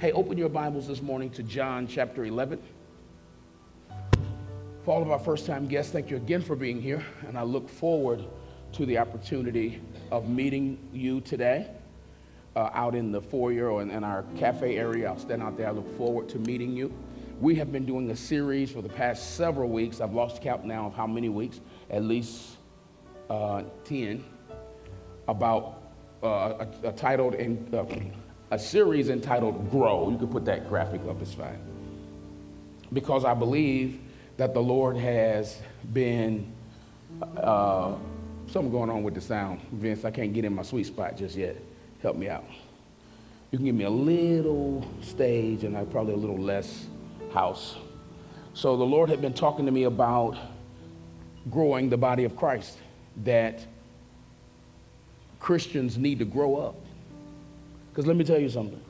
Hey, open your Bibles this morning to John chapter 11. For all of our first time guests, thank you again for being here. And I look forward to the opportunity of meeting you today uh, out in the foyer or in, in our cafe area. I'll stand out there. I look forward to meeting you. We have been doing a series for the past several weeks. I've lost count now of how many weeks, at least uh, 10, about uh, a, a, titled in, uh, a series entitled Grow. You can put that graphic up, it's fine. Because I believe that the Lord has been, uh, something going on with the sound. Vince, I can't get in my sweet spot just yet. Help me out. You can give me a little stage and I probably a little less house. So the Lord had been talking to me about growing the body of Christ, that Christians need to grow up. Because let me tell you something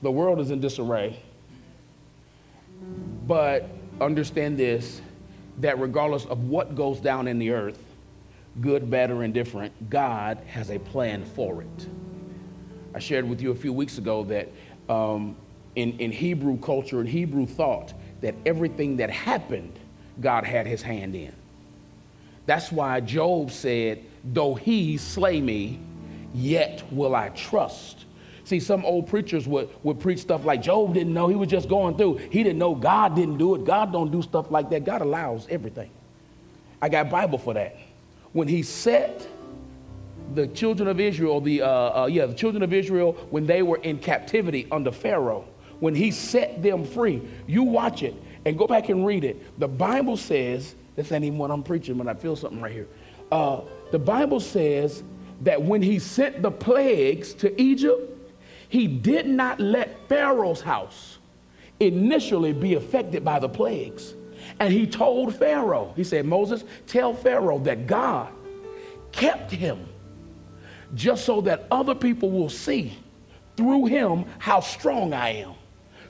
the world is in disarray. But understand this that regardless of what goes down in the earth, good, bad, or indifferent, God has a plan for it. I shared with you a few weeks ago that um, in, in Hebrew culture and Hebrew thought, that everything that happened, God had his hand in. That's why Job said, Though he slay me, yet will I trust. See, some old preachers would, would preach stuff like Job didn't know. He was just going through. He didn't know God didn't do it. God don't do stuff like that. God allows everything. I got Bible for that. When he set the children of Israel, the uh, uh, yeah, the children of Israel, when they were in captivity under Pharaoh, when he set them free, you watch it and go back and read it. The Bible says, this ain't even what I'm preaching, but I feel something right here. Uh, the Bible says that when he sent the plagues to Egypt, he did not let Pharaoh's house initially be affected by the plagues. And he told Pharaoh, he said, Moses, tell Pharaoh that God kept him just so that other people will see through him how strong I am.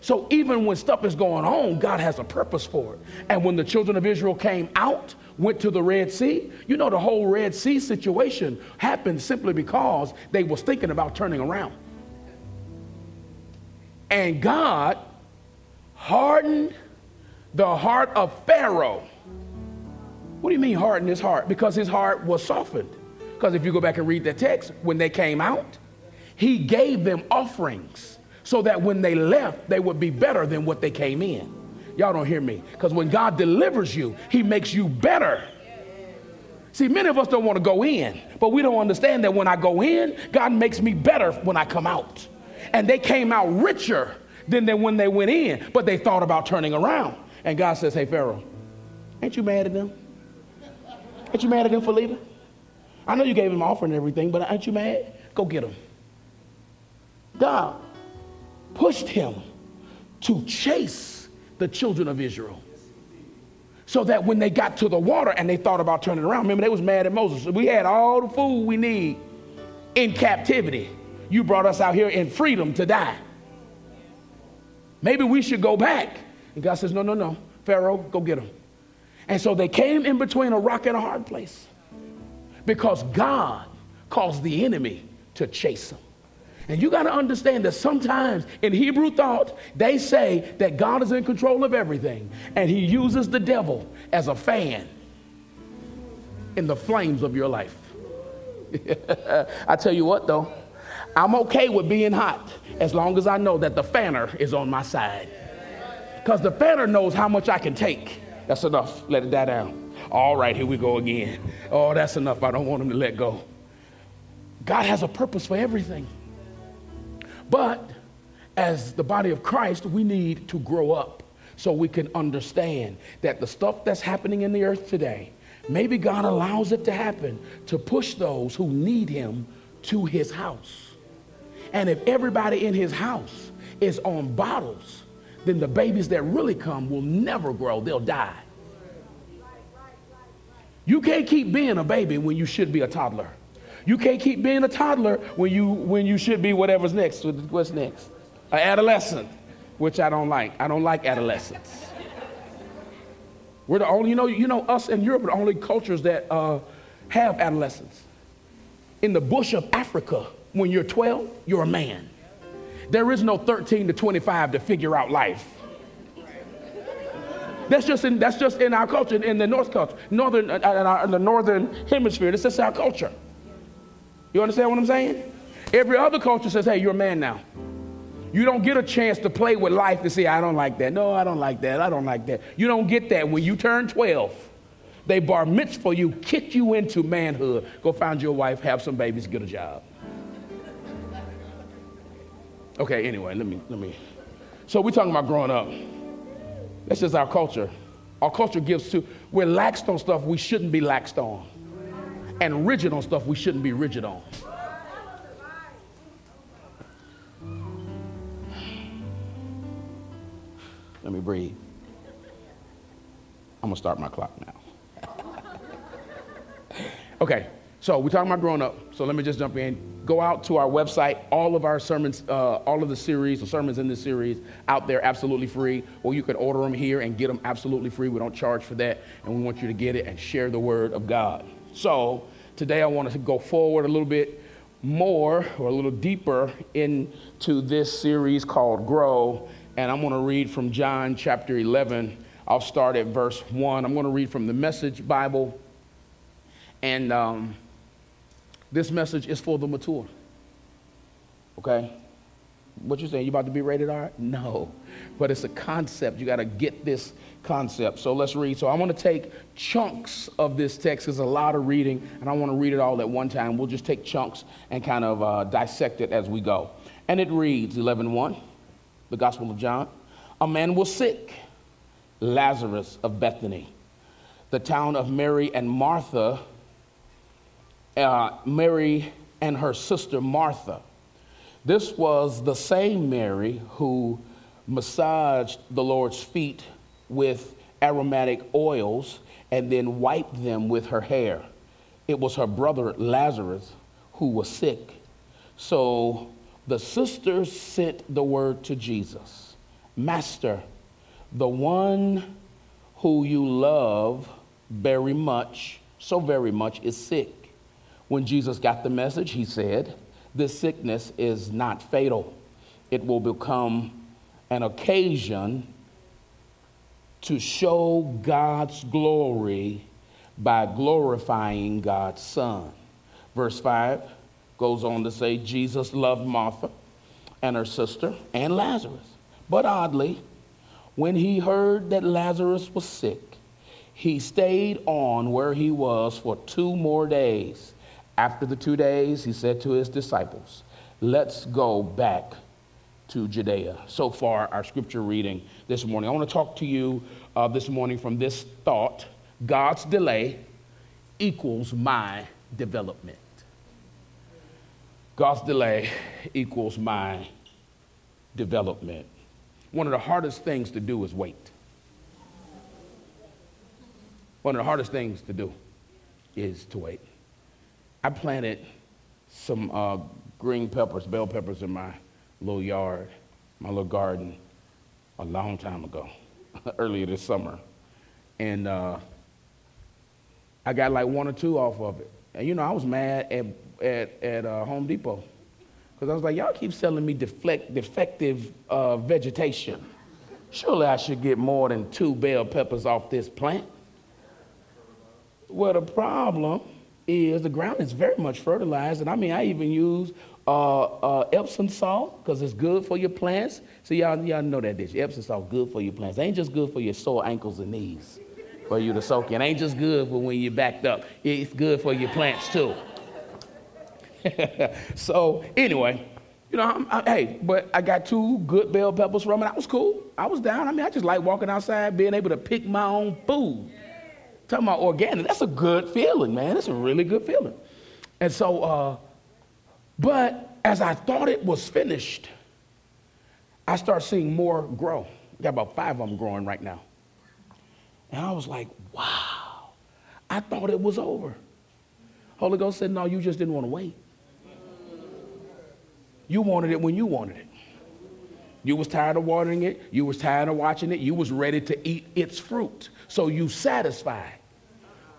So even when stuff is going on, God has a purpose for it. And when the children of Israel came out, went to the Red Sea, you know the whole Red Sea situation happened simply because they was thinking about turning around. And God hardened the heart of Pharaoh. What do you mean hardened his heart? Because his heart was softened. Because if you go back and read the text, when they came out, he gave them offerings so that when they left, they would be better than what they came in. Y'all don't hear me. Because when God delivers you, he makes you better. See, many of us don't want to go in, but we don't understand that when I go in, God makes me better when I come out and they came out richer than they, when they went in, but they thought about turning around. And God says, Hey, Pharaoh, ain't you mad at them? Ain't you mad at them for leaving? I know you gave them offering and everything, but aren't you mad? Go get them. God pushed him to chase the children of Israel. So that when they got to the water and they thought about turning around, remember they was mad at Moses. We had all the food we need in captivity. You brought us out here in freedom to die. Maybe we should go back. And God says, No, no, no. Pharaoh, go get them. And so they came in between a rock and a hard place because God caused the enemy to chase them. And you got to understand that sometimes in Hebrew thought, they say that God is in control of everything and he uses the devil as a fan in the flames of your life. I tell you what, though, I'm okay with being hot as long as I know that the fanner is on my side. Because the fanner knows how much I can take. That's enough. Let it die down. All right, here we go again. Oh, that's enough. I don't want him to let go. God has a purpose for everything. But as the body of Christ, we need to grow up so we can understand that the stuff that's happening in the earth today, maybe God allows it to happen to push those who need Him to His house. And if everybody in his house is on bottles, then the babies that really come will never grow, they'll die. You can't keep being a baby when you should be a toddler. You can't keep being a toddler when you when you should be whatever's next. What's next? An adolescent, which I don't like. I don't like adolescents. We're the only, you know, you know, us in Europe are the only cultures that uh, have adolescents. In the bush of Africa, when you're 12, you're a man. There is no 13 to 25 to figure out life. That's just in, that's just in our culture, in the North culture, northern, uh, in, our, in the northern hemisphere. That's just our culture. You understand what I'm saying? Every other culture says, hey, you're a man now. You don't get a chance to play with life and say, I don't like that. No, I don't like that. I don't like that. You don't get that when you turn 12. They bar mitzvah you, kick you into manhood. Go find your wife, have some babies, get a job. Okay, anyway, let me, let me. So we're talking about growing up. That's just our culture. Our culture gives to, we're laxed on stuff we shouldn't be laxed on, and rigid on stuff we shouldn't be rigid on. Let me breathe. I'm gonna start my clock now. okay, so we're talking about growing up. So let me just jump in. Go out to our website. All of our sermons, uh, all of the series, the sermons in this series, out there absolutely free. Or you can order them here and get them absolutely free. We don't charge for that, and we want you to get it and share the word of God. So today I want to go forward a little bit more or a little deeper into this series called Grow, and I'm going to read from John chapter 11. I'll start at verse 1. I'm going to read from the Message Bible. And um, this message is for the mature. Okay? What you saying? You about to be rated R? No. But it's a concept. You got to get this concept. So let's read. So I want to take chunks of this text. There's a lot of reading, and I want to read it all at one time. We'll just take chunks and kind of uh, dissect it as we go. And it reads 11:1, the Gospel of John. A man was sick, Lazarus of Bethany, the town of Mary and Martha uh, Mary and her sister Martha. This was the same Mary who massaged the Lord's feet with aromatic oils and then wiped them with her hair. It was her brother Lazarus who was sick. So the sisters sent the word to Jesus Master, the one who you love very much, so very much, is sick. When Jesus got the message, he said, This sickness is not fatal. It will become an occasion to show God's glory by glorifying God's Son. Verse 5 goes on to say, Jesus loved Martha and her sister and Lazarus. But oddly, when he heard that Lazarus was sick, he stayed on where he was for two more days. After the two days, he said to his disciples, Let's go back to Judea. So far, our scripture reading this morning. I want to talk to you uh, this morning from this thought God's delay equals my development. God's delay equals my development. One of the hardest things to do is wait. One of the hardest things to do is to wait. I planted some uh, green peppers, bell peppers in my little yard, my little garden, a long time ago, earlier this summer. And uh, I got like one or two off of it. And you know, I was mad at, at, at uh, Home Depot because I was like, y'all keep selling me deflect, defective uh, vegetation. Surely I should get more than two bell peppers off this plant. Well, the problem is the ground is very much fertilized. And I mean, I even use uh, uh, Epsom salt because it's good for your plants. So y'all, y'all know that dish. Epsom salt good for your plants. It ain't just good for your sore ankles and knees for you to soak in. It ain't just good for when you're backed up. It's good for your plants too. so anyway, you know, I, hey, but I got two good bell peppers from it. I was cool. I was down. I mean, I just like walking outside, being able to pick my own food. Talking about organic, that's a good feeling, man. That's a really good feeling. And so, uh, but as I thought it was finished, I start seeing more grow. got about five of them growing right now. And I was like, wow, I thought it was over. Holy Ghost said, no, you just didn't want to wait. You wanted it when you wanted it. You was tired of watering it. You was tired of watching it. You was ready to eat its fruit. So you satisfied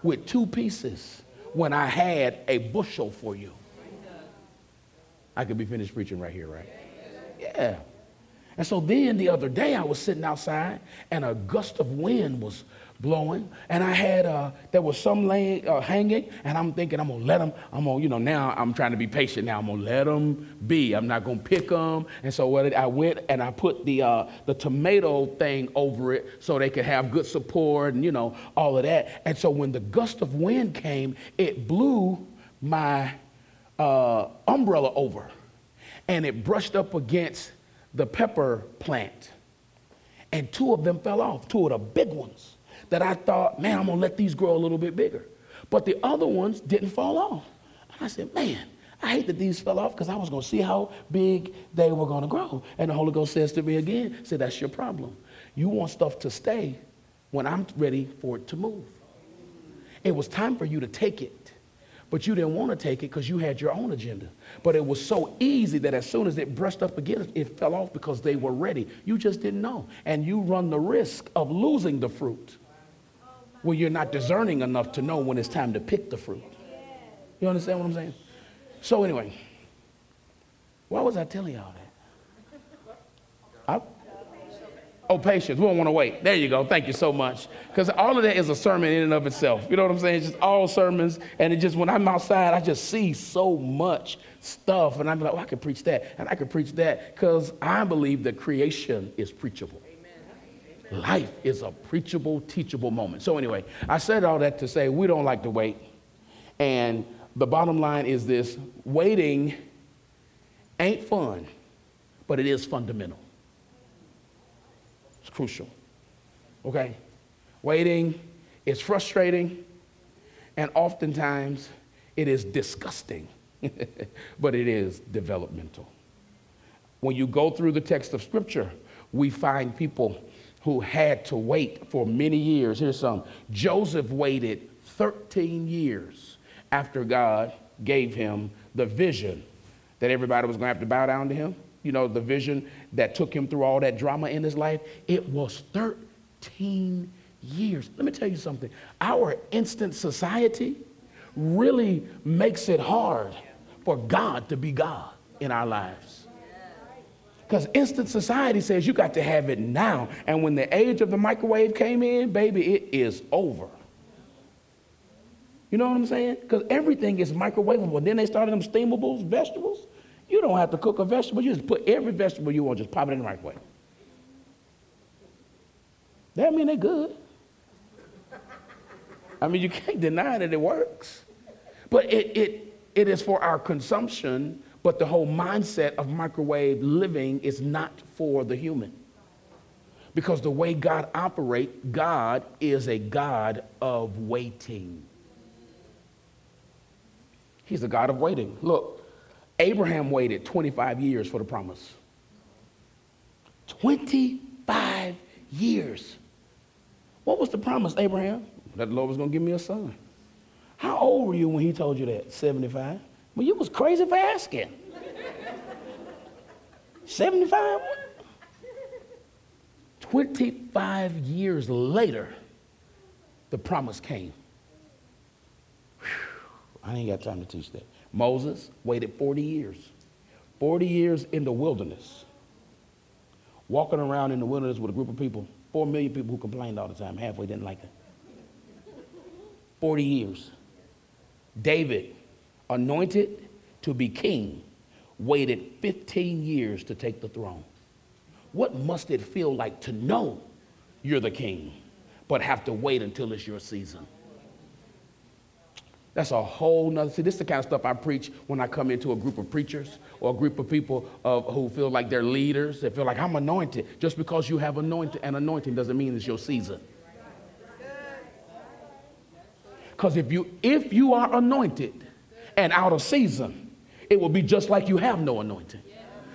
with two pieces when I had a bushel for you. I could be finished preaching right here, right? Yeah. And so then the other day I was sitting outside and a gust of wind was blowing and I had, uh, there was some laying, uh, hanging and I'm thinking I'm gonna let them, I'm gonna, you know, now I'm trying to be patient now. I'm gonna let them be. I'm not gonna pick them. And so what I went and I put the, uh, the tomato thing over it so they could have good support and, you know, all of that. And so when the gust of wind came, it blew my uh, umbrella over and it brushed up against the pepper plant. And two of them fell off, two of the big ones that I thought, man, I'm gonna let these grow a little bit bigger. But the other ones didn't fall off. And I said, man, I hate that these fell off because I was gonna see how big they were gonna grow. And the Holy Ghost says to me again, said, that's your problem. You want stuff to stay when I'm ready for it to move. It was time for you to take it but you didn't want to take it because you had your own agenda. But it was so easy that as soon as it brushed up against it, it fell off because they were ready. You just didn't know. And you run the risk of losing the fruit when you're not discerning enough to know when it's time to pick the fruit. You understand what I'm saying? So, anyway, why was I telling y'all that? I, Oh, patience. We don't want to wait. There you go. Thank you so much. Because all of that is a sermon in and of itself. You know what I'm saying? It's just all sermons. And it just, when I'm outside, I just see so much stuff. And I'm like, oh, I could preach that. And I could preach that. Because I believe that creation is preachable. Amen. Life is a preachable, teachable moment. So, anyway, I said all that to say we don't like to wait. And the bottom line is this waiting ain't fun, but it is fundamental crucial. Okay? Waiting is frustrating, and oftentimes it is disgusting, but it is developmental. When you go through the text of Scripture, we find people who had to wait for many years. Here's some Joseph waited 13 years after God gave him the vision that everybody was going to have to bow down to him you know, the vision that took him through all that drama in his life, it was 13 years. Let me tell you something. Our instant society really makes it hard for God to be God in our lives. Because instant society says you got to have it now. And when the age of the microwave came in, baby, it is over. You know what I'm saying? Because everything is microwavable. Then they started them steamables, vegetables. You don't have to cook a vegetable. You just put every vegetable you want, just pop it in the microwave. That mean they're good. I mean, you can't deny that it works. But it, it, it is for our consumption, but the whole mindset of microwave living is not for the human. Because the way God operates, God is a God of waiting. He's a God of waiting. Look, Abraham waited 25 years for the promise. 25 years. What was the promise, Abraham? That the Lord was going to give me a son. How old were you when he told you that? 75? Well, you was crazy for asking. 75? 25 years later, the promise came. Whew, I ain't got time to teach that. Moses waited 40 years, 40 years in the wilderness, walking around in the wilderness with a group of people, 4 million people who complained all the time, halfway didn't like it. 40 years. David, anointed to be king, waited 15 years to take the throne. What must it feel like to know you're the king, but have to wait until it's your season? That's a whole nother. See, this is the kind of stuff I preach when I come into a group of preachers or a group of people of, who feel like they're leaders. They feel like I'm anointed. Just because you have anointed an anointing doesn't mean it's your season. Because if you if you are anointed and out of season, it will be just like you have no anointing.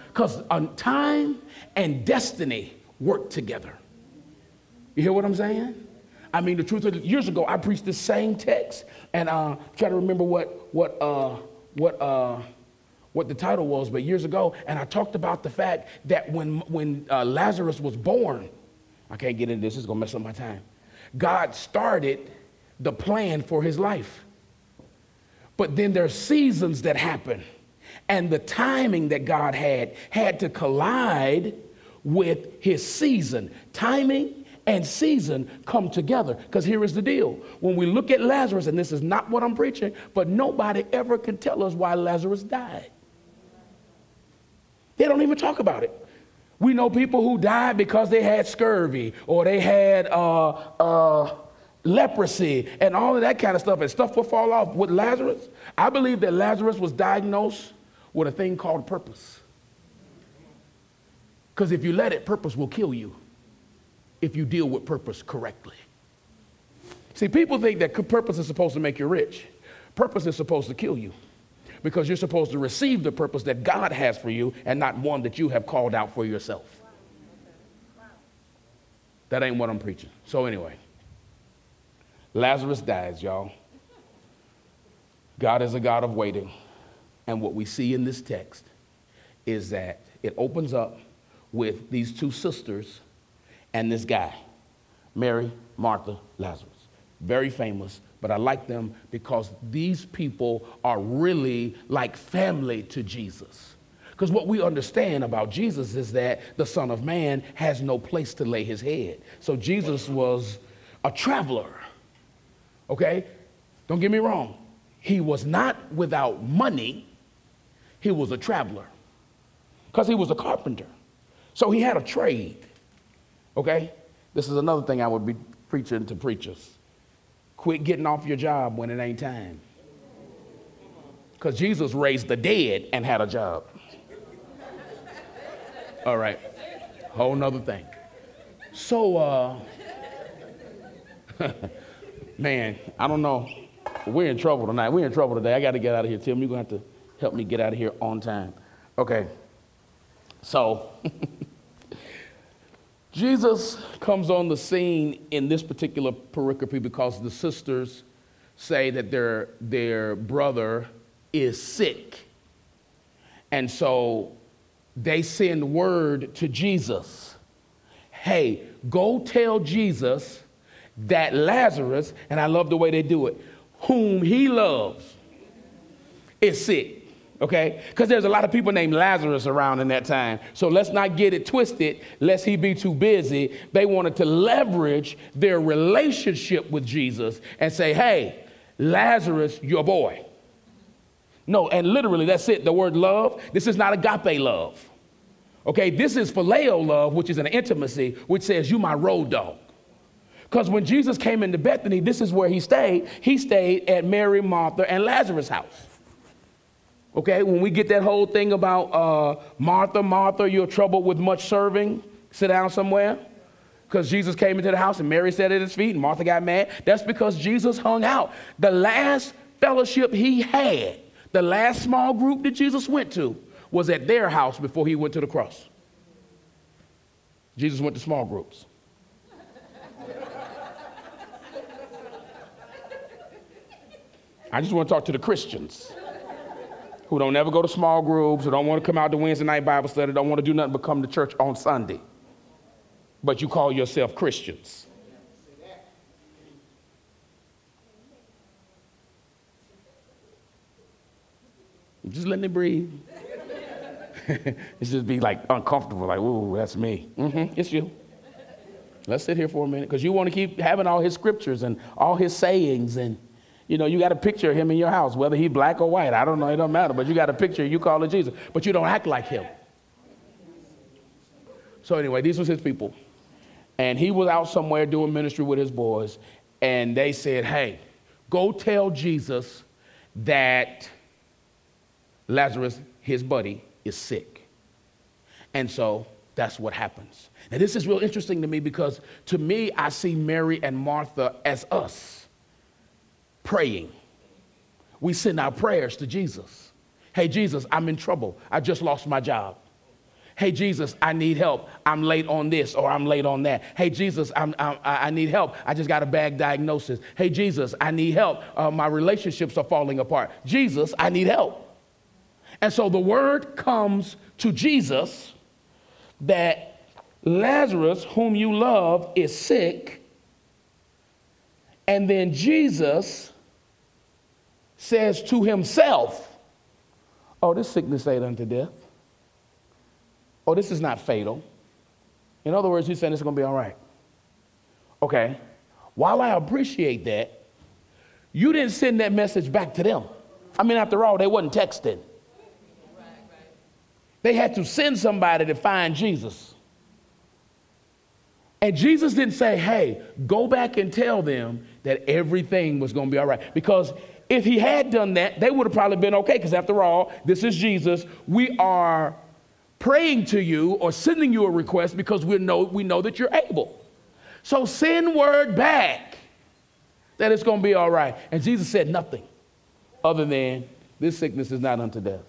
Because uh, time and destiny work together. You hear what I'm saying? I mean, the truth is, years ago, I preached the same text, and uh, try to remember what what uh, what uh, what the title was, but years ago, and I talked about the fact that when when uh, Lazarus was born, I can't get into this; it's gonna mess up my time. God started the plan for his life, but then there's seasons that happen, And the timing that God had had to collide with his season. Timing and season come together. Because here is the deal. When we look at Lazarus, and this is not what I'm preaching, but nobody ever can tell us why Lazarus died. They don't even talk about it. We know people who died because they had scurvy or they had uh, uh, leprosy and all of that kind of stuff, and stuff will fall off. With Lazarus, I believe that Lazarus was diagnosed with a thing called purpose. Because if you let it, purpose will kill you if you deal with purpose correctly. See, people think that purpose is supposed to make you rich, purpose is supposed to kill you because you're supposed to receive the purpose that God has for you and not one that you have called out for yourself. That ain't what I'm preaching. So, anyway, Lazarus dies, y'all. God is a God of waiting. And what we see in this text is that it opens up with these two sisters and this guy, Mary, Martha, Lazarus. Very famous, but I like them because these people are really like family to Jesus. Because what we understand about Jesus is that the Son of Man has no place to lay his head. So Jesus was a traveler. Okay? Don't get me wrong. He was not without money, he was a traveler because he was a carpenter. So he had a trade. Okay? This is another thing I would be preaching to preachers. Quit getting off your job when it ain't time. Because Jesus raised the dead and had a job. All right. Whole nother thing. So, uh, man, I don't know. We're in trouble tonight. We're in trouble today. I got to get out of here. Tim, you're going to have to help me get out of here on time. Okay. So, Jesus comes on the scene in this particular pericope because the sisters say that their, their brother is sick. And so they send word to Jesus hey, go tell Jesus that Lazarus, and I love the way they do it, whom he loves, is sick okay? Because there's a lot of people named Lazarus around in that time. So let's not get it twisted, lest he be too busy. They wanted to leverage their relationship with Jesus and say, hey, Lazarus, your boy. No, and literally, that's it. The word love, this is not agape love. Okay, this is phileo love, which is an intimacy, which says, You my road dog. Because when Jesus came into Bethany, this is where he stayed. He stayed at Mary, Martha, and Lazarus' house. Okay, when we get that whole thing about uh, Martha, Martha, you're troubled with much serving, sit down somewhere. Because Jesus came into the house and Mary sat at his feet and Martha got mad. That's because Jesus hung out. The last fellowship he had, the last small group that Jesus went to, was at their house before he went to the cross. Jesus went to small groups. I just want to talk to the Christians who don't ever go to small groups, who don't want to come out to Wednesday night Bible study, don't want to do nothing but come to church on Sunday. But you call yourself Christians. Just letting it breathe. it's just be like uncomfortable, like, ooh, that's me. Mm-hmm, it's you. Let's sit here for a minute because you want to keep having all his scriptures and all his sayings and you know, you got a picture of him in your house, whether he's black or white. I don't know, it don't matter. But you got a picture, you call it Jesus. But you don't act like him. So anyway, these was his people. And he was out somewhere doing ministry with his boys. And they said, hey, go tell Jesus that Lazarus, his buddy, is sick. And so that's what happens. Now, this is real interesting to me because to me, I see Mary and Martha as us praying. We send our prayers to Jesus. Hey, Jesus, I'm in trouble. I just lost my job. Hey, Jesus, I need help. I'm late on this or I'm late on that. Hey, Jesus, I'm, I'm i need help. I just got a bad diagnosis. Hey, Jesus, I need help. Uh, my relationships are falling apart. Jesus, I need help. And so the word comes to Jesus that Lazarus, whom you love, is sick and then Jesus says to himself, oh, this sickness ain't unto death. Oh, this is not fatal. In other words, he's saying it's going to be all right. Okay. While I appreciate that, you didn't send that message back to them. I mean, after all, they wasn't texting. They had to send somebody to find Jesus. And Jesus didn't say, hey, go back and tell them that everything was going to be all right. Because if he had done that, they would have probably been okay. Because after all, this is Jesus. We are praying to you or sending you a request because we know, we know that you're able. So send word back that it's going to be all right. And Jesus said nothing other than this sickness is not unto death.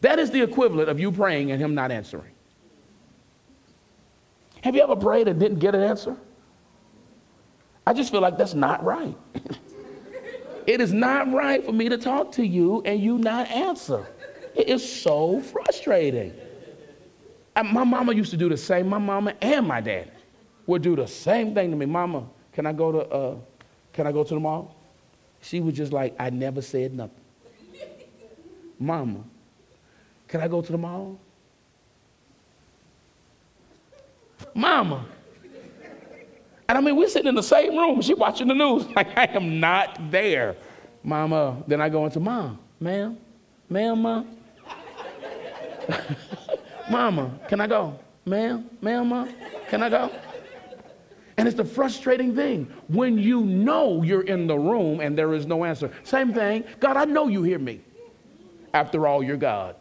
That is the equivalent of you praying and him not answering. Have you ever prayed and didn't get an answer? I just feel like that's not right. it is not right for me to talk to you and you not answer. It is so frustrating. my mama used to do the same. My mama and my dad would do the same thing to me. Mama, can I go to uh, can I go to the mall? She was just like, I never said nothing. Mama, can I go to the mall? Mama. And I mean, we're sitting in the same room. She watching the news. Like, I am not there. Mama. Then I go into, Mom, ma'am, ma'am, mom. Mama, can I go? Ma'am, ma'am, mom, can I go? And it's the frustrating thing when you know you're in the room and there is no answer. Same thing. God, I know you hear me. After all, you're God.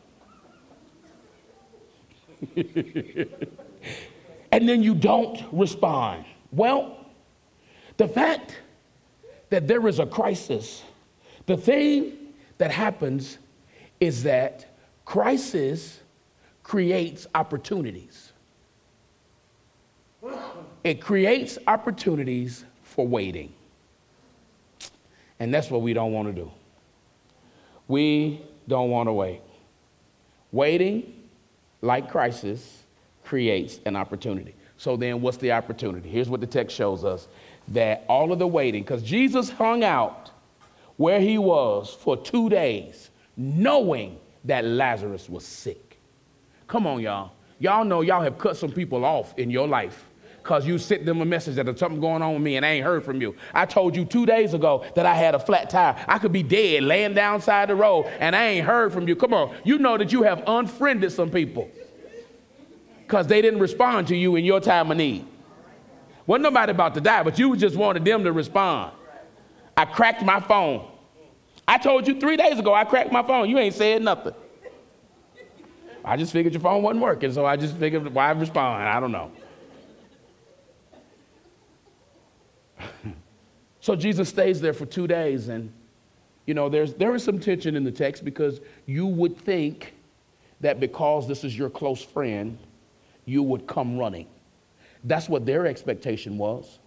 and then you don't respond. Well, the fact that there is a crisis, the thing that happens is that crisis creates opportunities. It creates opportunities for waiting. And that's what we don't want to do. We don't want to wait. Waiting, like crisis, creates an opportunity. So then, what's the opportunity? Here's what the text shows us that all of the waiting, because Jesus hung out where he was for two days, knowing that Lazarus was sick. Come on, y'all. Y'all know y'all have cut some people off in your life because you sent them a message that there's something going on with me and I ain't heard from you. I told you two days ago that I had a flat tire. I could be dead laying down side the road and I ain't heard from you. Come on. You know that you have unfriended some people because they didn't respond to you in your time of need. Wasn't nobody about to die, but you just wanted them to respond. I cracked my phone. I told you three days ago I cracked my phone. You ain't said nothing. I just figured your phone wasn't working, so I just figured why respond. I don't know. so Jesus stays there for two days, and you know, there's there is some tension in the text because you would think that because this is your close friend, you would come running. That's what their expectation was.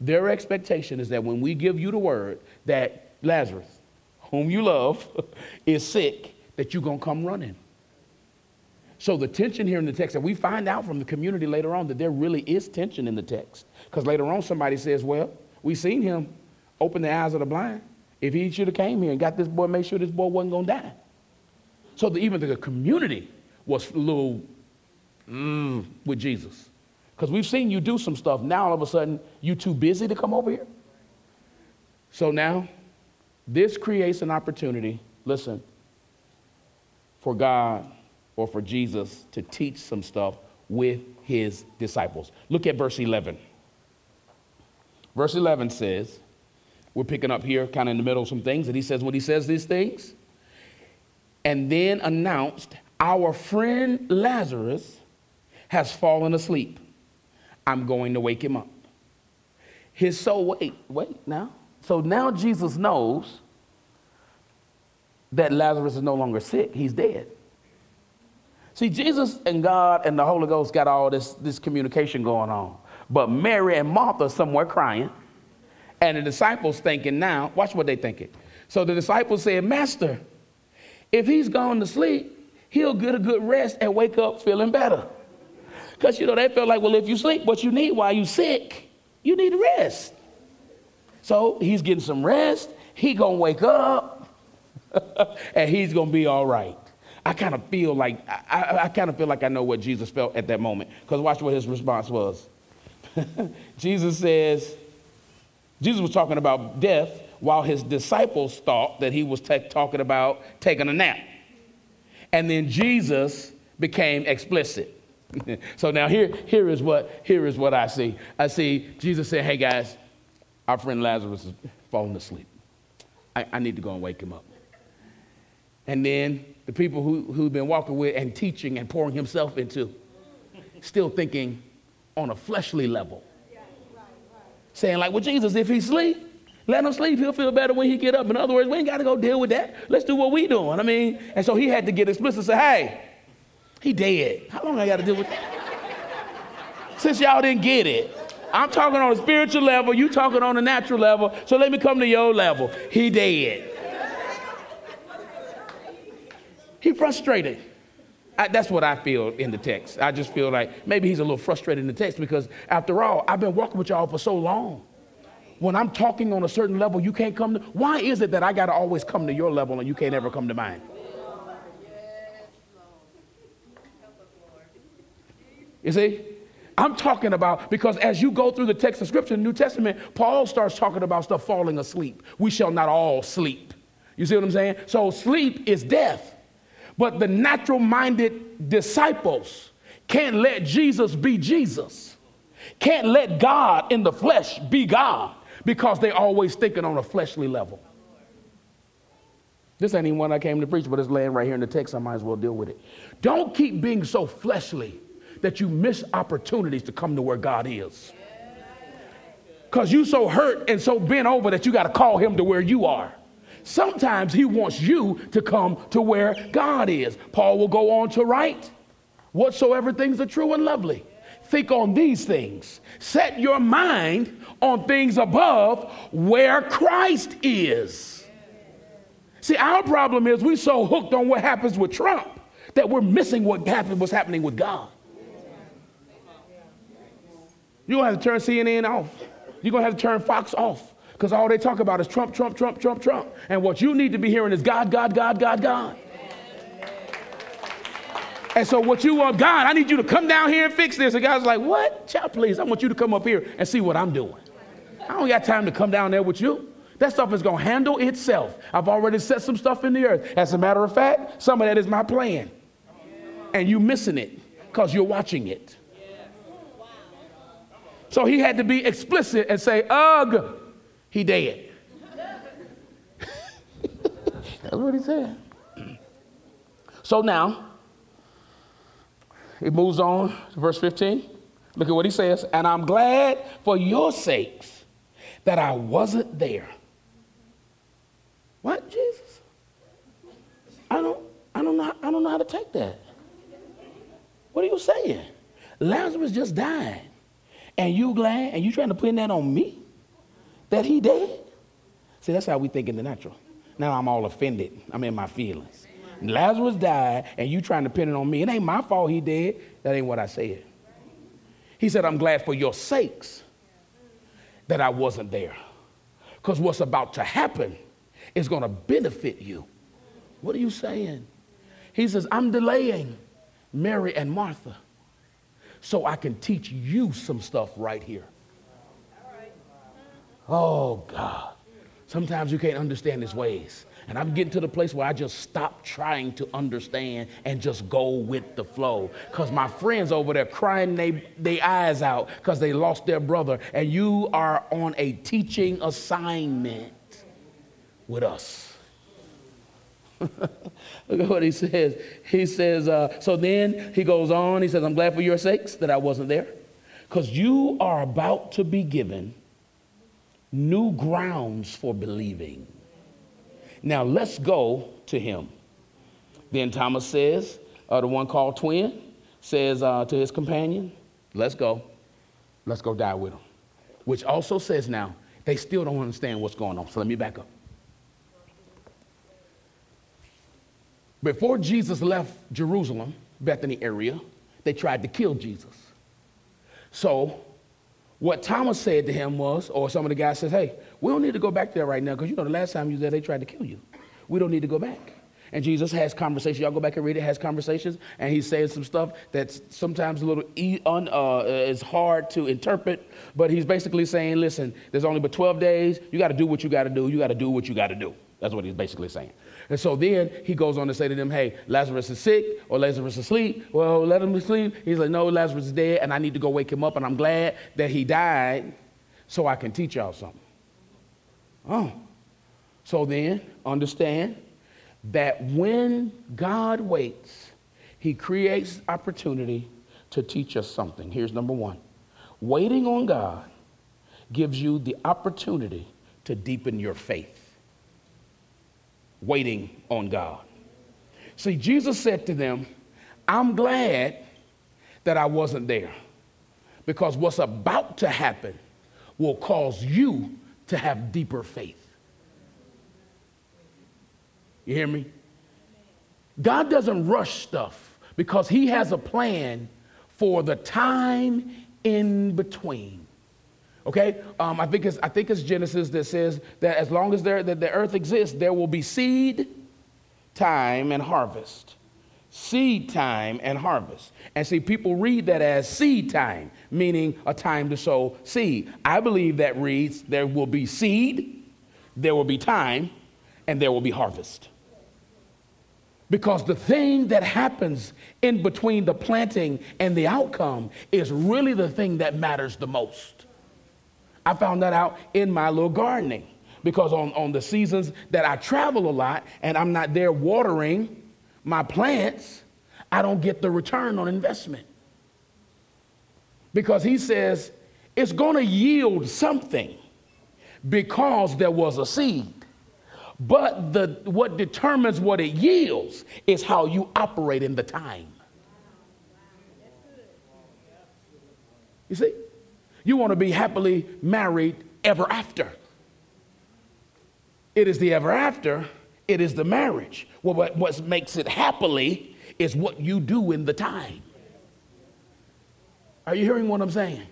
Their expectation is that when we give you the word that Lazarus, whom you love, is sick, that you're going to come running. So the tension here in the text, and we find out from the community later on that there really is tension in the text. Because later on somebody says, well, we seen him open the eyes of the blind. If he should have came here and got this boy, made sure this boy wasn't to die. So the, even the community was a little mm, with Jesus. Because we've seen you do some stuff. Now all of a sudden, you too busy to come over here. So now, this creates an opportunity, listen, for God or for Jesus to teach some stuff with his disciples. Look at verse 11. Verse 11 says, we're picking up here kind of in the middle of some things, and he says, when he says these things, and then announced, Our friend Lazarus has fallen asleep. I'm going to wake him up. His soul, wait, wait now. So now Jesus knows that Lazarus is no longer sick, he's dead. See, Jesus and God and the Holy Ghost got all this, this communication going on. But Mary and Martha somewhere crying. And the disciples thinking now, watch what they thinking. So the disciples said, Master, if he's gone to sleep, he'll get a good rest and wake up feeling better. Because, you know, they felt like, well, if you sleep, what you need while you sick, you need rest. So he's getting some rest. He going to wake up and he's going to be all right. I kind of feel like, I, I, I kind of feel like I know what Jesus felt at that moment. Because watch what his response was. Jesus says, Jesus was talking about death while his disciples thought that he was t- talking about taking a nap. And then Jesus became explicit. so now here, here, is what, here is what I see. I see Jesus saying, hey guys, our friend Lazarus is falling asleep. I, I need to go and wake him up. And then the people who, who've been walking with and teaching and pouring himself into, still thinking on a fleshly level. Saying like, well, Jesus, if he sleep, let him sleep. He'll feel better when he get up. In other words, we ain't got to go deal with that. Let's do what we doing. I mean, and so he had to get explicit. And say, hey, he dead. How long I got to deal with that? Since y'all didn't get it, I'm talking on a spiritual level. You talking on a natural level. So let me come to your level. He dead. He frustrated. I, that's what I feel in the text. I just feel like maybe he's a little frustrated in the text because, after all, I've been walking with y'all for so long. When I'm talking on a certain level, you can't come to. Why is it that I got to always come to your level and you can't ever come to mine? You see? I'm talking about because as you go through the text of Scripture, the New Testament, Paul starts talking about stuff falling asleep. We shall not all sleep. You see what I'm saying? So sleep is death. But the natural minded disciples can't let Jesus be Jesus, can't let God in the flesh be God because they're always thinking on a fleshly level. This ain't even one I came to preach, but it's laying right here in the text. I might as well deal with it. Don't keep being so fleshly that you miss opportunities to come to where God is. Because you so hurt and so bent over that you got to call him to where you are. Sometimes he wants you to come to where God is. Paul will go on to write, whatsoever things are true and lovely. Think on these things. Set your mind on things above where Christ is. See, our problem is we're so hooked on what happens with Trump that we're missing what happened, what's happening with God. You're going to have to turn CNN off. You're going to have to turn Fox off because all they talk about is Trump, Trump, Trump, Trump, Trump. And what you need to be hearing is God, God, God, God, God. And so, what you want, God, I need you to come down here and fix this. And God's like, What? Child, please, I want you to come up here and see what I'm doing. I don't got time to come down there with you. That stuff is going to handle itself. I've already set some stuff in the earth. As a matter of fact, some of that is my plan. And you missing it because you're watching it. So he had to be explicit and say, Ugh, he dead. That's what he said. So now, it moves on to verse 15. Look at what he says. And I'm glad for your sakes that I wasn't there. What, Jesus? I don't, I don't know, I don't know how to take that. What are you saying? Lazarus just died. And you glad and you trying to pin that on me? that he dead? See, that's how we think in the natural. Now I'm all offended. I'm in my feelings. Lazarus died, and you trying to pin it on me. It ain't my fault he dead. That ain't what I said. He said, I'm glad for your sakes that I wasn't there. Because what's about to happen is going to benefit you. What are you saying? He says, I'm delaying Mary and Martha so I can teach you some stuff right here. Oh, God. Sometimes you can't understand his ways. And I'm getting to the place where I just stop trying to understand and just go with the flow. Because my friends over there crying their they eyes out because they lost their brother. And you are on a teaching assignment with us. Look at what he says. He says, uh, so then he goes on. He says, I'm glad for your sakes that I wasn't there. Because you are about to be given new grounds for believing. Now let's go to him. Then Thomas says, uh, the one called twin, says uh, to his companion, Let's go. Let's go die with him. Which also says now, they still don't understand what's going on. So let me back up. Before Jesus left Jerusalem, Bethany area, they tried to kill Jesus. So what Thomas said to him was, or some of the guys says, hey, we don't need to go back there right now because you know the last time you were there, they tried to kill you. We don't need to go back. And Jesus has conversations. Y'all go back and read it. Has conversations, and he's saying some stuff that's sometimes a little e- un, uh, is hard to interpret. But he's basically saying, "Listen, there's only but 12 days. You got to do what you got to do. You got to do what you got to do." That's what he's basically saying. And so then he goes on to say to them, "Hey, Lazarus is sick, or Lazarus is asleep. Well, let him sleep." He's like, "No, Lazarus is dead, and I need to go wake him up. And I'm glad that he died, so I can teach y'all something." Oh, so then understand that when God waits, He creates opportunity to teach us something. Here's number one waiting on God gives you the opportunity to deepen your faith. Waiting on God. See, Jesus said to them, I'm glad that I wasn't there because what's about to happen will cause you to have deeper faith. You hear me? God doesn't rush stuff because He has a plan for the time in between. Okay, um, I think it's I think it's Genesis that says that as long as there that the earth exists, there will be seed time and harvest. Seed time and harvest. And see, people read that as seed time, meaning a time to sow seed. I believe that reads there will be seed, there will be time, and there will be harvest. Because the thing that happens in between the planting and the outcome is really the thing that matters the most. I found that out in my little gardening because on, on the seasons that I travel a lot and I'm not there watering my plants, I don't get the return on investment. Because he says it's going to yield something because there was a seed. But the, what determines what it yields is how you operate in the time. You see? You want to be happily married ever after. It is the ever after, it is the marriage. Well, what, what makes it happily is what you do in the time. Are you hearing what I'm saying?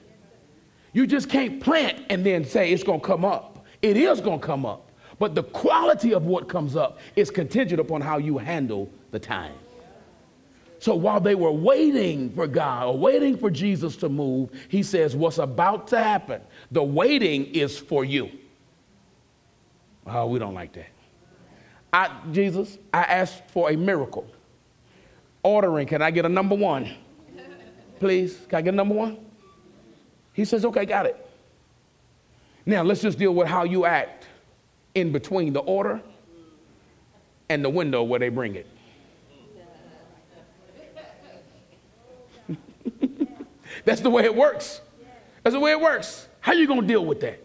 You just can't plant and then say it's going to come up. It is going to come up. But the quality of what comes up is contingent upon how you handle the time. So while they were waiting for God or waiting for Jesus to move, he says, What's about to happen? The waiting is for you. Oh, we don't like that. I, Jesus, I asked for a miracle. Ordering, can I get a number one? Please, can I get a number one? He says, Okay, got it. Now let's just deal with how you act in between the order and the window where they bring it. That's the way it works. That's the way it works. How you going to deal with that?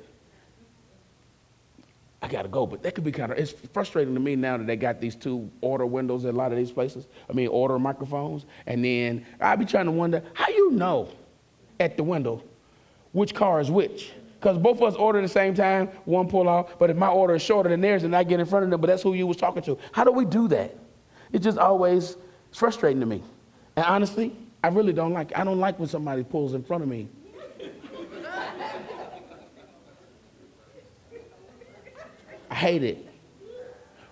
I got to go, but that could be kind of, it's frustrating to me now that they got these two order windows at a lot of these places. I mean, order microphones. And then I'll be trying to wonder, how you know at the window which car is which? Because both of us order at the same time, one pull out, but if my order is shorter than theirs, then I get in front of them, but that's who you was talking to. How do we do that? It's just always frustrating to me. And honestly, I really don't like I don't like when somebody pulls in front of me. I hate it.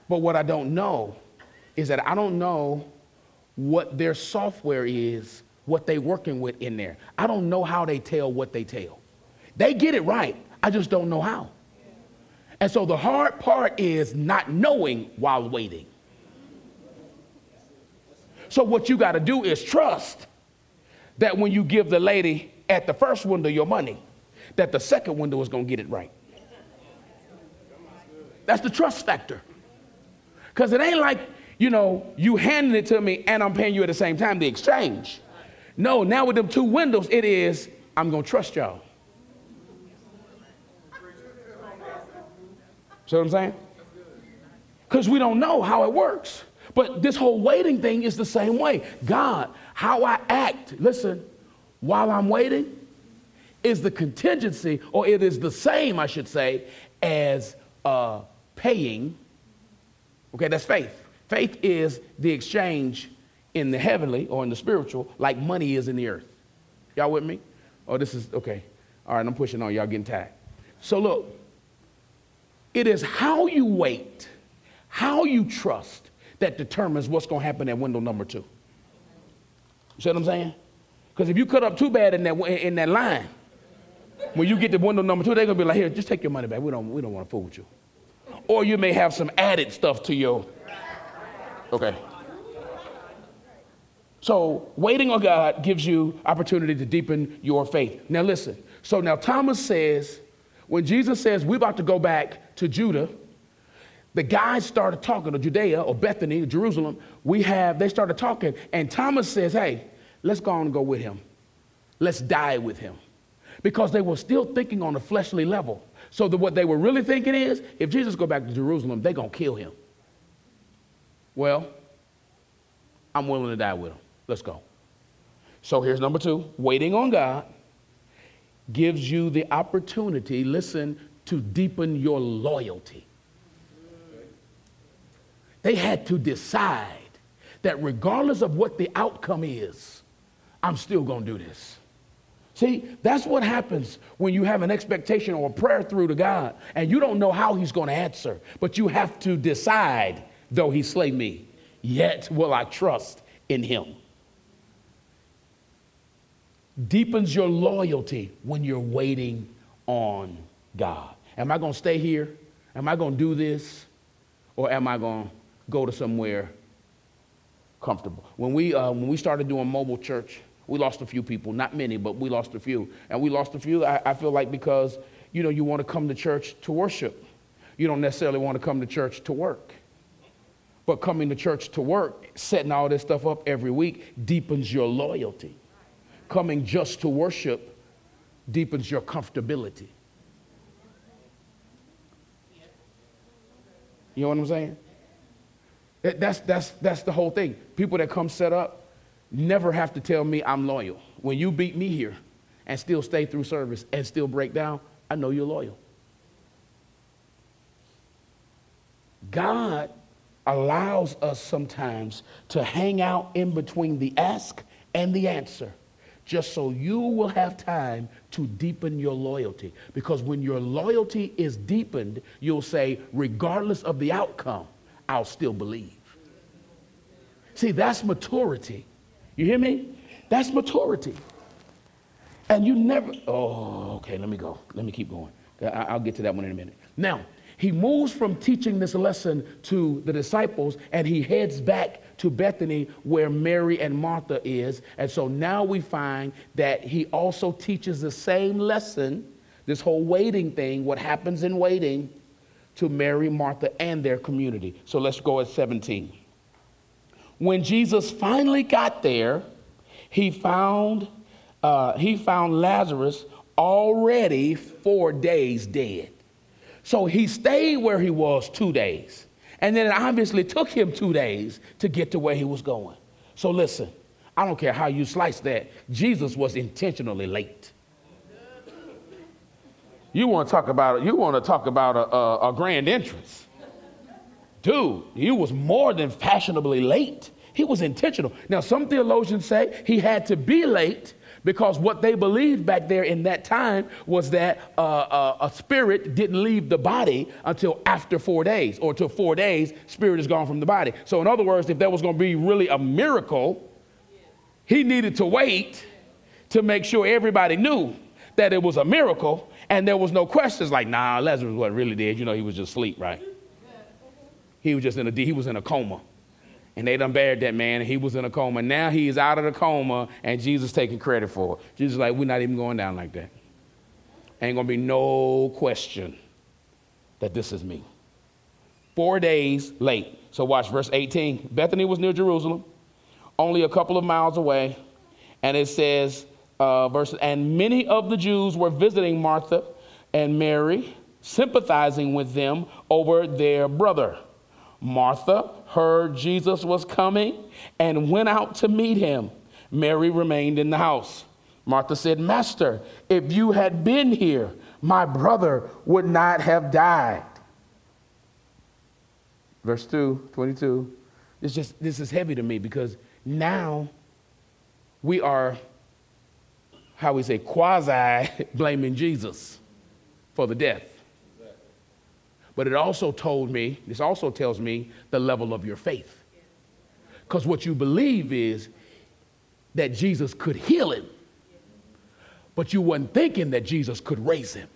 But what I don't know is that I don't know what their software is, what they're working with in there. I don't know how they tell what they tell. They get it right. I just don't know how. And so the hard part is not knowing while waiting. So what you got to do is trust that when you give the lady at the first window your money, that the second window is going to get it right. That's the trust factor. Because it ain't like, you know, you handing it to me and I'm paying you at the same time, the exchange. No, now with them two windows, it is, I'm going to trust y'all. See what I'm saying? Because we don't know how it works. But this whole waiting thing is the same way. God, how I act, listen, while I'm waiting is the contingency, or it is the same, I should say, as uh, paying. Okay, that's faith. Faith is the exchange in the heavenly or in the spiritual, like money is in the earth. Y'all with me? Oh, this is okay. All right, I'm pushing on. Y'all getting tired. So, look, it is how you wait, how you trust that determines what's going to happen at window number two. You see what I'm saying? Because if you cut up too bad in that, in that line, when you get to window number two, they're going to be like, here, just take your money back. We don't, we don't want to fool with you. Or you may have some added stuff to your. Okay. So waiting on God gives you opportunity to deepen your faith. Now listen. So now Thomas says, when Jesus says we're about to go back to Judah, the guys started talking to Judea or Bethany, Jerusalem. We have, they started talking, and Thomas says, Hey, let's go on and go with him. Let's die with him. Because they were still thinking on a fleshly level. So that what they were really thinking is, if Jesus go back to Jerusalem, they're gonna kill him. Well, I'm willing to die with him. Let's go. So here's number two waiting on God gives you the opportunity, listen, to deepen your loyalty. They had to decide that regardless of what the outcome is, I'm still going to do this. See, that's what happens when you have an expectation or a prayer through to God and you don't know how He's going to answer, but you have to decide, though He slay me, yet will I trust in Him. Deepens your loyalty when you're waiting on God. Am I going to stay here? Am I going to do this? Or am I going to go to somewhere comfortable. When we, uh, when we started doing mobile church, we lost a few people, not many, but we lost a few. And we lost a few, I, I feel like, because, you know, you want to come to church to worship. You don't necessarily want to come to church to work. But coming to church to work, setting all this stuff up every week, deepens your loyalty. Coming just to worship deepens your comfortability. You know what I'm saying? That's, that's, that's the whole thing. People that come set up never have to tell me I'm loyal. When you beat me here and still stay through service and still break down, I know you're loyal. God allows us sometimes to hang out in between the ask and the answer just so you will have time to deepen your loyalty. Because when your loyalty is deepened, you'll say, regardless of the outcome, I'll still believe. See, that's maturity. You hear me? That's maturity. And you never, oh, okay, let me go. Let me keep going. I'll get to that one in a minute. Now, he moves from teaching this lesson to the disciples and he heads back to Bethany where Mary and Martha is. And so now we find that he also teaches the same lesson, this whole waiting thing, what happens in waiting, to Mary, Martha, and their community. So let's go at 17. When Jesus finally got there, he found, uh, he found Lazarus already four days dead. So he stayed where he was two days. And then it obviously took him two days to get to where he was going. So listen, I don't care how you slice that, Jesus was intentionally late. You want to talk about you want to talk about a, a, a grand entrance. Dude, he was more than fashionably late. He was intentional. Now, some theologians say he had to be late because what they believed back there in that time was that uh, uh, a spirit didn't leave the body until after four days, or till four days, spirit is gone from the body. So, in other words, if there was going to be really a miracle, he needed to wait to make sure everybody knew that it was a miracle and there was no questions like, nah, Lazarus what really did. You know, he was just asleep, right? He was just in a he was in a coma. And they done buried that man, and he was in a coma. Now he's out of the coma, and Jesus taking credit for it. Jesus like, we're not even going down like that. Ain't gonna be no question that this is me. Four days late. So watch verse 18. Bethany was near Jerusalem, only a couple of miles away, and it says, uh, verses, and many of the Jews were visiting Martha and Mary, sympathizing with them over their brother. Martha heard Jesus was coming and went out to meet him. Mary remained in the house. Martha said, Master, if you had been here, my brother would not have died. Verse 2, 22. It's just, this is heavy to me because now we are how we say, quasi blaming Jesus for the death. But it also told me, this also tells me the level of your faith. Because what you believe is that Jesus could heal him, but you weren't thinking that Jesus could raise him.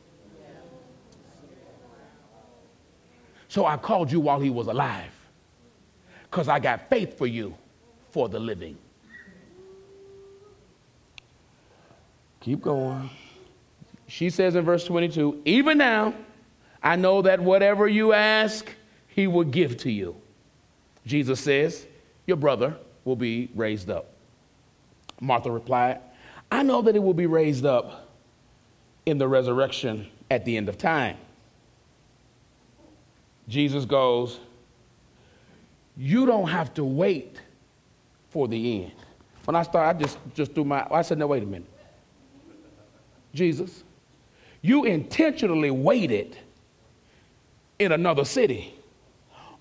So I called you while he was alive, because I got faith for you for the living. Keep going. She says in verse 22 Even now, I know that whatever you ask, he will give to you. Jesus says, Your brother will be raised up. Martha replied, I know that it will be raised up in the resurrection at the end of time. Jesus goes, You don't have to wait for the end. When I started, I just, just threw my, I said, No, wait a minute. Jesus, you intentionally waited in another city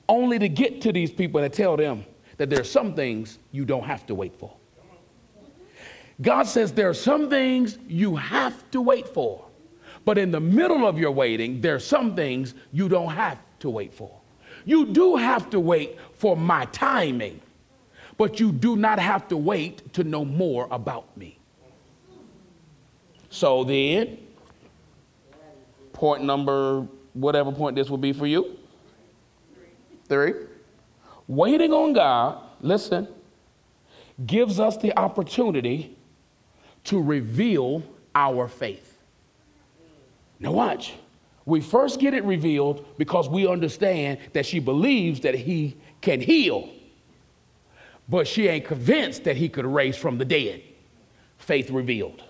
only to get to these people and tell them that there are some things you don't have to wait for. God says there are some things you have to wait for, but in the middle of your waiting, there are some things you don't have to wait for. You do have to wait for my timing, but you do not have to wait to know more about me. So then, point number, whatever point this will be for you. Three. Waiting on God, listen, gives us the opportunity to reveal our faith. Now, watch. We first get it revealed because we understand that she believes that he can heal, but she ain't convinced that he could raise from the dead. Faith revealed.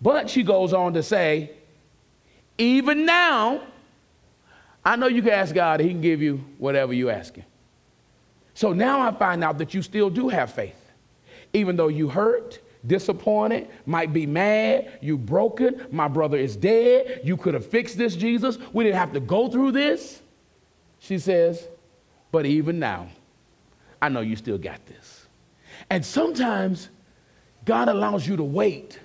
But she goes on to say, even now, I know you can ask God, He can give you whatever you ask Him. So now I find out that you still do have faith. Even though you hurt, disappointed, might be mad, you broken, my brother is dead, you could have fixed this, Jesus. We didn't have to go through this. She says, but even now, I know you still got this. And sometimes God allows you to wait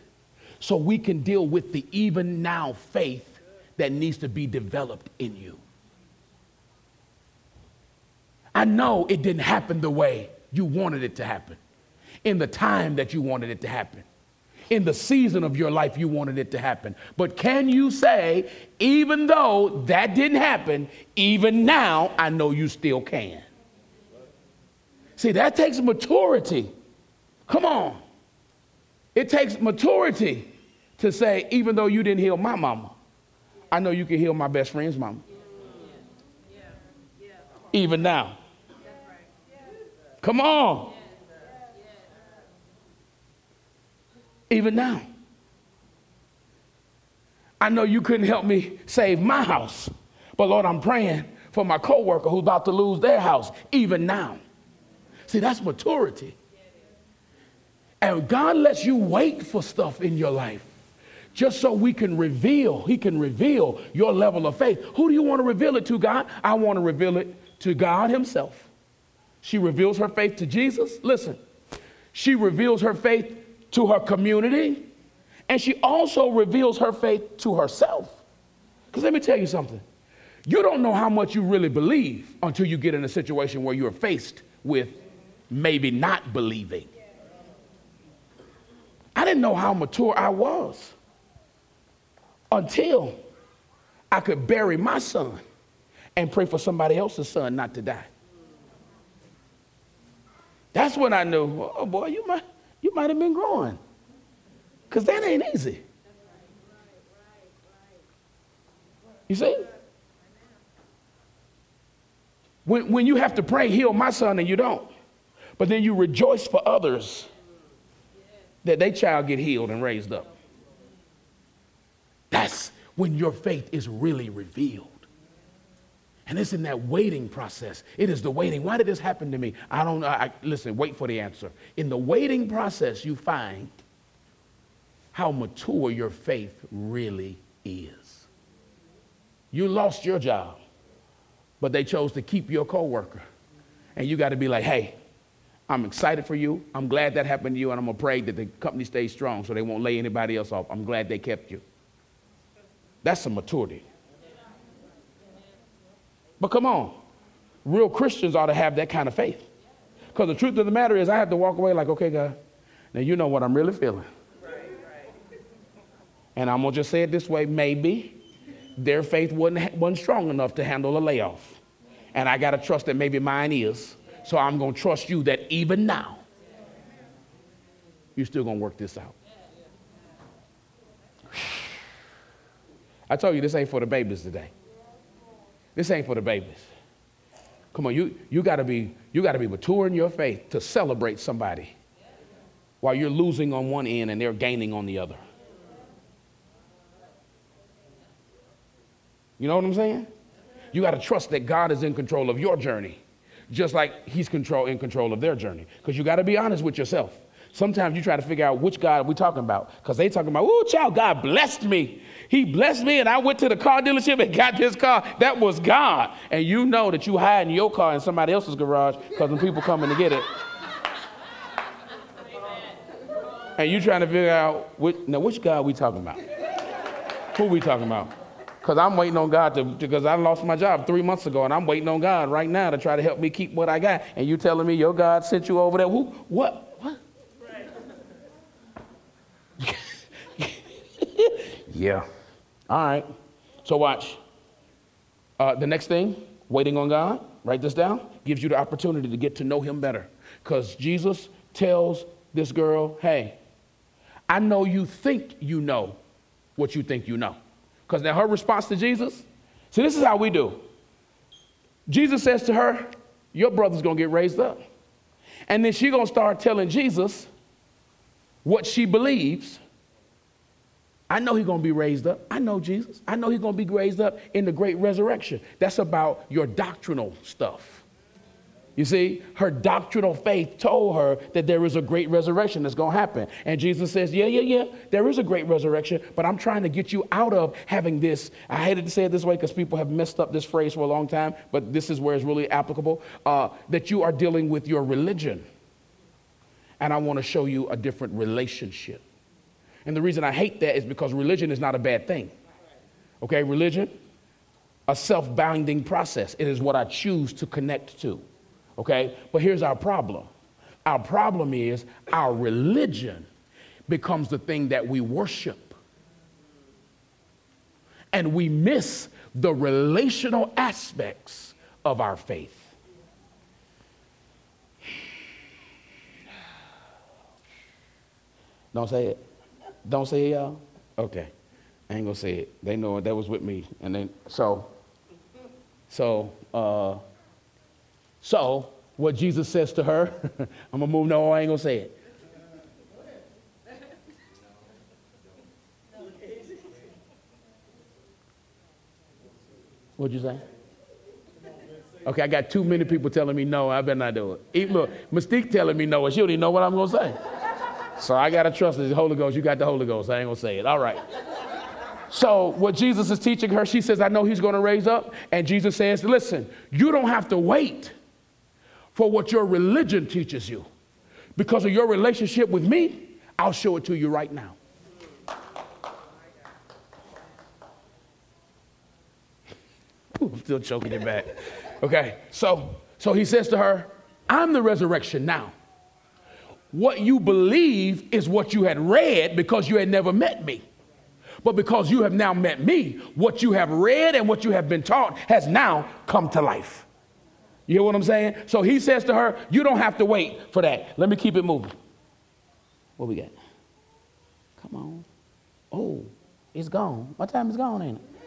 so we can deal with the even now faith that needs to be developed in you. I know it didn't happen the way you wanted it to happen, in the time that you wanted it to happen, in the season of your life you wanted it to happen. But can you say, even though that didn't happen, even now I know you still can? See, that takes maturity. Come on. It takes maturity to say, even though you didn't heal my mama, I know you can heal my best friend's mama. Even now. Come on. Even now. I know you couldn't help me save my house, but Lord, I'm praying for my coworker who's about to lose their house, even now. See, that's maturity. And God lets you wait for stuff in your life just so we can reveal, He can reveal your level of faith. Who do you want to reveal it to, God? I want to reveal it to God Himself. She reveals her faith to Jesus. Listen, she reveals her faith to her community, and she also reveals her faith to herself. Because let me tell you something you don't know how much you really believe until you get in a situation where you're faced with maybe not believing. I didn't know how mature I was until I could bury my son and pray for somebody else's son not to die. That's when I knew, oh boy, you might, you might have been growing. Because that ain't easy. You see? When, when you have to pray, heal my son, and you don't, but then you rejoice for others that their child get healed and raised up. That's when your faith is really revealed. And it's in that waiting process. It is the waiting. Why did this happen to me? I don't know. I, listen, wait for the answer. In the waiting process, you find how mature your faith really is. You lost your job, but they chose to keep your coworker. And you got to be like, hey, I'm excited for you. I'm glad that happened to you, and I'm going to pray that the company stays strong so they won't lay anybody else off. I'm glad they kept you. That's some maturity. But come on, real Christians ought to have that kind of faith. Because the truth of the matter is, I have to walk away like, okay, God, now you know what I'm really feeling. And I'm going to just say it this way maybe their faith wasn't, wasn't strong enough to handle a layoff. And I got to trust that maybe mine is. So I'm going to trust you that even now, you're still going to work this out. I told you this ain't for the babies today. This ain't for the babies. Come on, you, you gotta be you gotta be mature in your faith to celebrate somebody while you're losing on one end and they're gaining on the other. You know what I'm saying? You got to trust that God is in control of your journey, just like He's control in control of their journey. Because you got to be honest with yourself. Sometimes you try to figure out which God we talking about. Because they talking about, oh, child, God blessed me. He blessed me, and I went to the car dealership and got this car. That was God. And you know that you hiding your car in somebody else's garage because when people coming to get it. And you trying to figure out, which, now which God we talking about? Who we talking about? Because I'm waiting on God to, because I lost my job three months ago, and I'm waiting on God right now to try to help me keep what I got. And you telling me your God sent you over there? Who? What? Yeah. All right. So watch. Uh, the next thing, waiting on God, write this down, gives you the opportunity to get to know Him better. Because Jesus tells this girl, hey, I know you think you know what you think you know. Because now her response to Jesus, see, this is how we do. Jesus says to her, Your brother's gonna get raised up. And then she's gonna start telling Jesus what she believes. I know he's gonna be raised up. I know Jesus. I know he's gonna be raised up in the great resurrection. That's about your doctrinal stuff. You see, her doctrinal faith told her that there is a great resurrection that's going to happen. And Jesus says, Yeah, yeah, yeah, there is a great resurrection, but I'm trying to get you out of having this. I hated to say it this way because people have messed up this phrase for a long time, but this is where it's really applicable uh, that you are dealing with your religion. And I want to show you a different relationship. And the reason I hate that is because religion is not a bad thing. Okay, religion, a self binding process. It is what I choose to connect to. Okay? But here's our problem our problem is our religion becomes the thing that we worship. And we miss the relational aspects of our faith. Don't say it. Don't say it, y'all. Okay. I ain't gonna say it. They know it. That was with me. And then so, so uh so, what Jesus says to her, I'm gonna move, no, I ain't gonna say it. What'd you say? Okay, I got too many people telling me no, I better not do it. Even, look, Mystique telling me no, and she don't even know what I'm gonna say. So I gotta trust the Holy Ghost. You got the Holy Ghost. I ain't gonna say it. All right. So, what Jesus is teaching her, she says, I know he's gonna raise up. And Jesus says, Listen, you don't have to wait for what your religion teaches you. Because of your relationship with me, I'll show it to you right now. Ooh, I'm still choking it back. Okay, so so he says to her, I'm the resurrection now. What you believe is what you had read because you had never met me. But because you have now met me, what you have read and what you have been taught has now come to life. You hear what I'm saying? So he says to her, You don't have to wait for that. Let me keep it moving. What we got? Come on. Oh, it's gone. My time is gone, ain't it?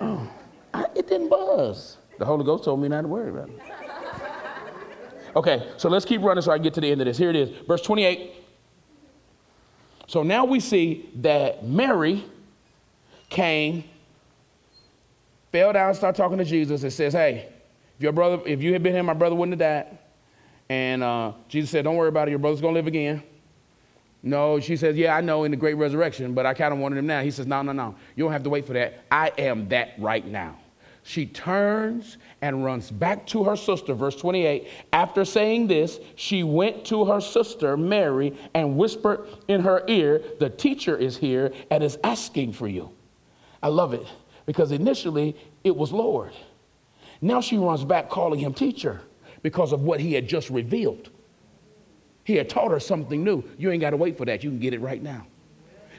Oh, I, it didn't buzz. The Holy Ghost told me not to worry about it. Okay, so let's keep running so I get to the end of this. Here it is, verse 28. So now we see that Mary came, fell down, started talking to Jesus, and says, Hey, if your brother, if you had been here, my brother wouldn't have died. And uh, Jesus said, Don't worry about it. Your brother's to live again. No, she says, Yeah, I know in the great resurrection, but I kind of wanted him now. He says, No, no, no. You don't have to wait for that. I am that right now. She turns and runs back to her sister. Verse 28. After saying this, she went to her sister, Mary, and whispered in her ear, The teacher is here and is asking for you. I love it because initially it was Lord. Now she runs back calling him teacher because of what he had just revealed. He had taught her something new. You ain't got to wait for that. You can get it right now.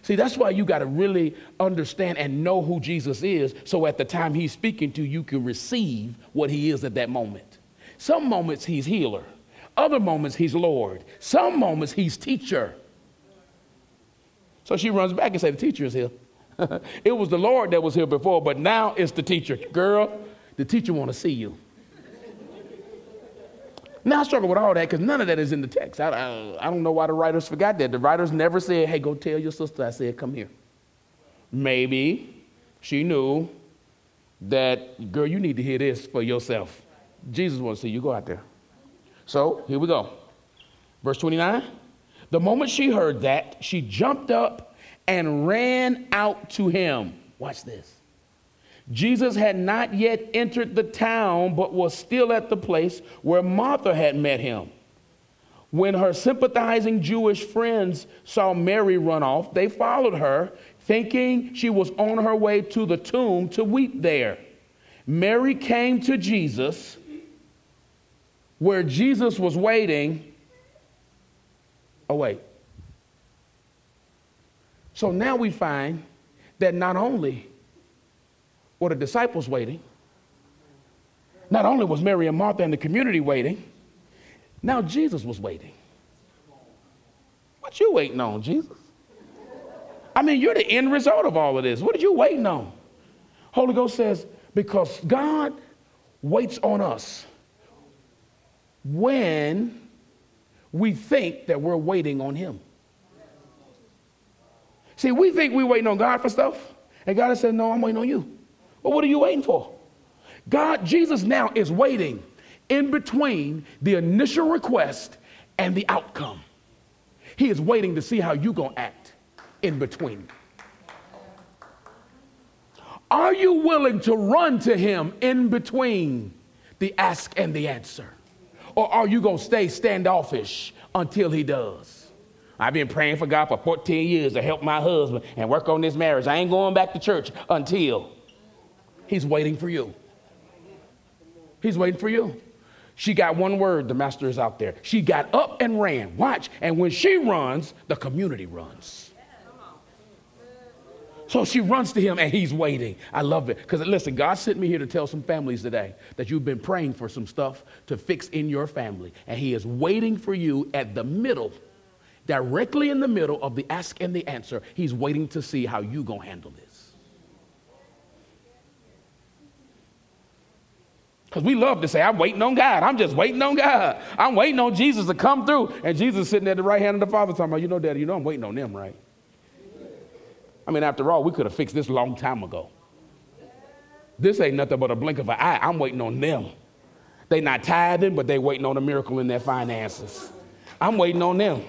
See, that's why you got to really understand and know who Jesus is so at the time he's speaking to you, you can receive what he is at that moment. Some moments he's healer, other moments he's Lord, some moments he's teacher. So she runs back and says, The teacher is here. it was the Lord that was here before, but now it's the teacher. Girl, the teacher want to see you. Now I struggle with all that because none of that is in the text. I, I, I, don't know why the writers forgot that. The writers never said, hey, go tell your sister I said, come here. Maybe she knew that, girl, you need to hear this for yourself. Jesus wants to see you. Go out there. So here we go. Verse 29. The moment she heard that, she jumped up and ran out to him. Watch this. Jesus had not yet entered the town, but was still at the place where Martha had met him. When her sympathizing Jewish friends saw Mary run off, they followed her, thinking she was on her way to the tomb to weep there. Mary came to Jesus, where Jesus was waiting. Oh, wait. So now we find that not only were the disciples waiting. Not only was Mary and Martha and the community waiting, now Jesus was waiting. What you waiting on, Jesus? I mean, you're the end result of all of this. What are you waiting on? Holy Ghost says, because God waits on us when we think that we're waiting on Him. See, we think we're waiting on God for stuff, and God has said, No, I'm waiting on you. But what are you waiting for? God, Jesus now is waiting in between the initial request and the outcome. He is waiting to see how you're going to act in between. Are you willing to run to him in between the ask and the answer? Or are you going to stay standoffish until he does? I've been praying for God for 14 years to help my husband and work on this marriage. I ain't going back to church until. He's waiting for you. He's waiting for you. She got one word, the master is out there. She got up and ran. Watch. And when she runs, the community runs. So she runs to him and he's waiting. I love it. Because listen, God sent me here to tell some families today that you've been praying for some stuff to fix in your family. And he is waiting for you at the middle, directly in the middle of the ask and the answer. He's waiting to see how you going to handle this. Because we love to say, I'm waiting on God. I'm just waiting on God. I'm waiting on Jesus to come through. And Jesus sitting at the right hand of the Father talking about, you know, Daddy, you know I'm waiting on them, right? I mean, after all, we could have fixed this long time ago. This ain't nothing but a blink of an eye. I'm waiting on them. They not tithing, but they waiting on a miracle in their finances. I'm waiting on them.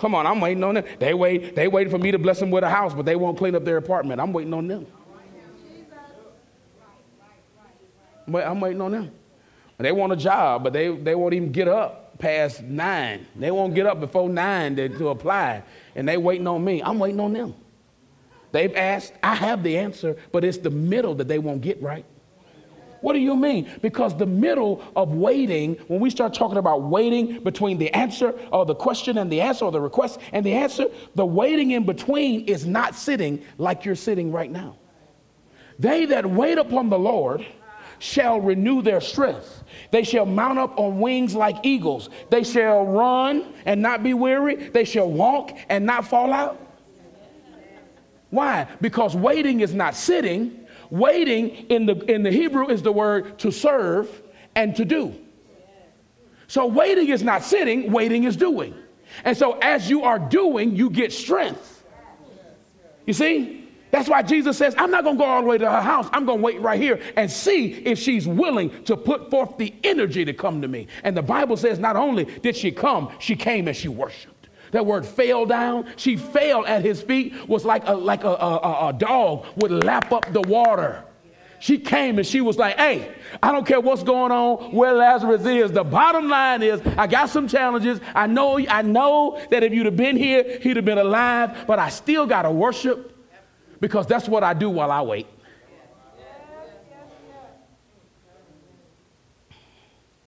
Come on, I'm waiting on them. They wait, they waiting for me to bless them with a house, but they won't clean up their apartment. I'm waiting on them. I'm waiting on them. They want a job, but they, they won't even get up past nine. They won't get up before nine to, to apply, and they waiting on me. I'm waiting on them. They've asked, I have the answer, but it's the middle that they won't get right. What do you mean? Because the middle of waiting, when we start talking about waiting between the answer or the question and the answer or the request and the answer, the waiting in between is not sitting like you're sitting right now. They that wait upon the Lord, shall renew their strength. They shall mount up on wings like eagles. They shall run and not be weary. They shall walk and not fall out. Why? Because waiting is not sitting. Waiting in the, in the Hebrew is the word to serve and to do. So waiting is not sitting, waiting is doing. And so as you are doing, you get strength. You see? That's why Jesus says, I'm not going to go all the way to her house. I'm going to wait right here and see if she's willing to put forth the energy to come to me. And the Bible says, not only did she come, she came and she worshiped. That word fell down. She fell at his feet, was like a, like a, a, a dog would lap up the water. She came and she was like, hey, I don't care what's going on, where Lazarus is. The bottom line is, I got some challenges. I know, I know that if you'd have been here, he'd have been alive, but I still got to worship because that's what I do while I wait.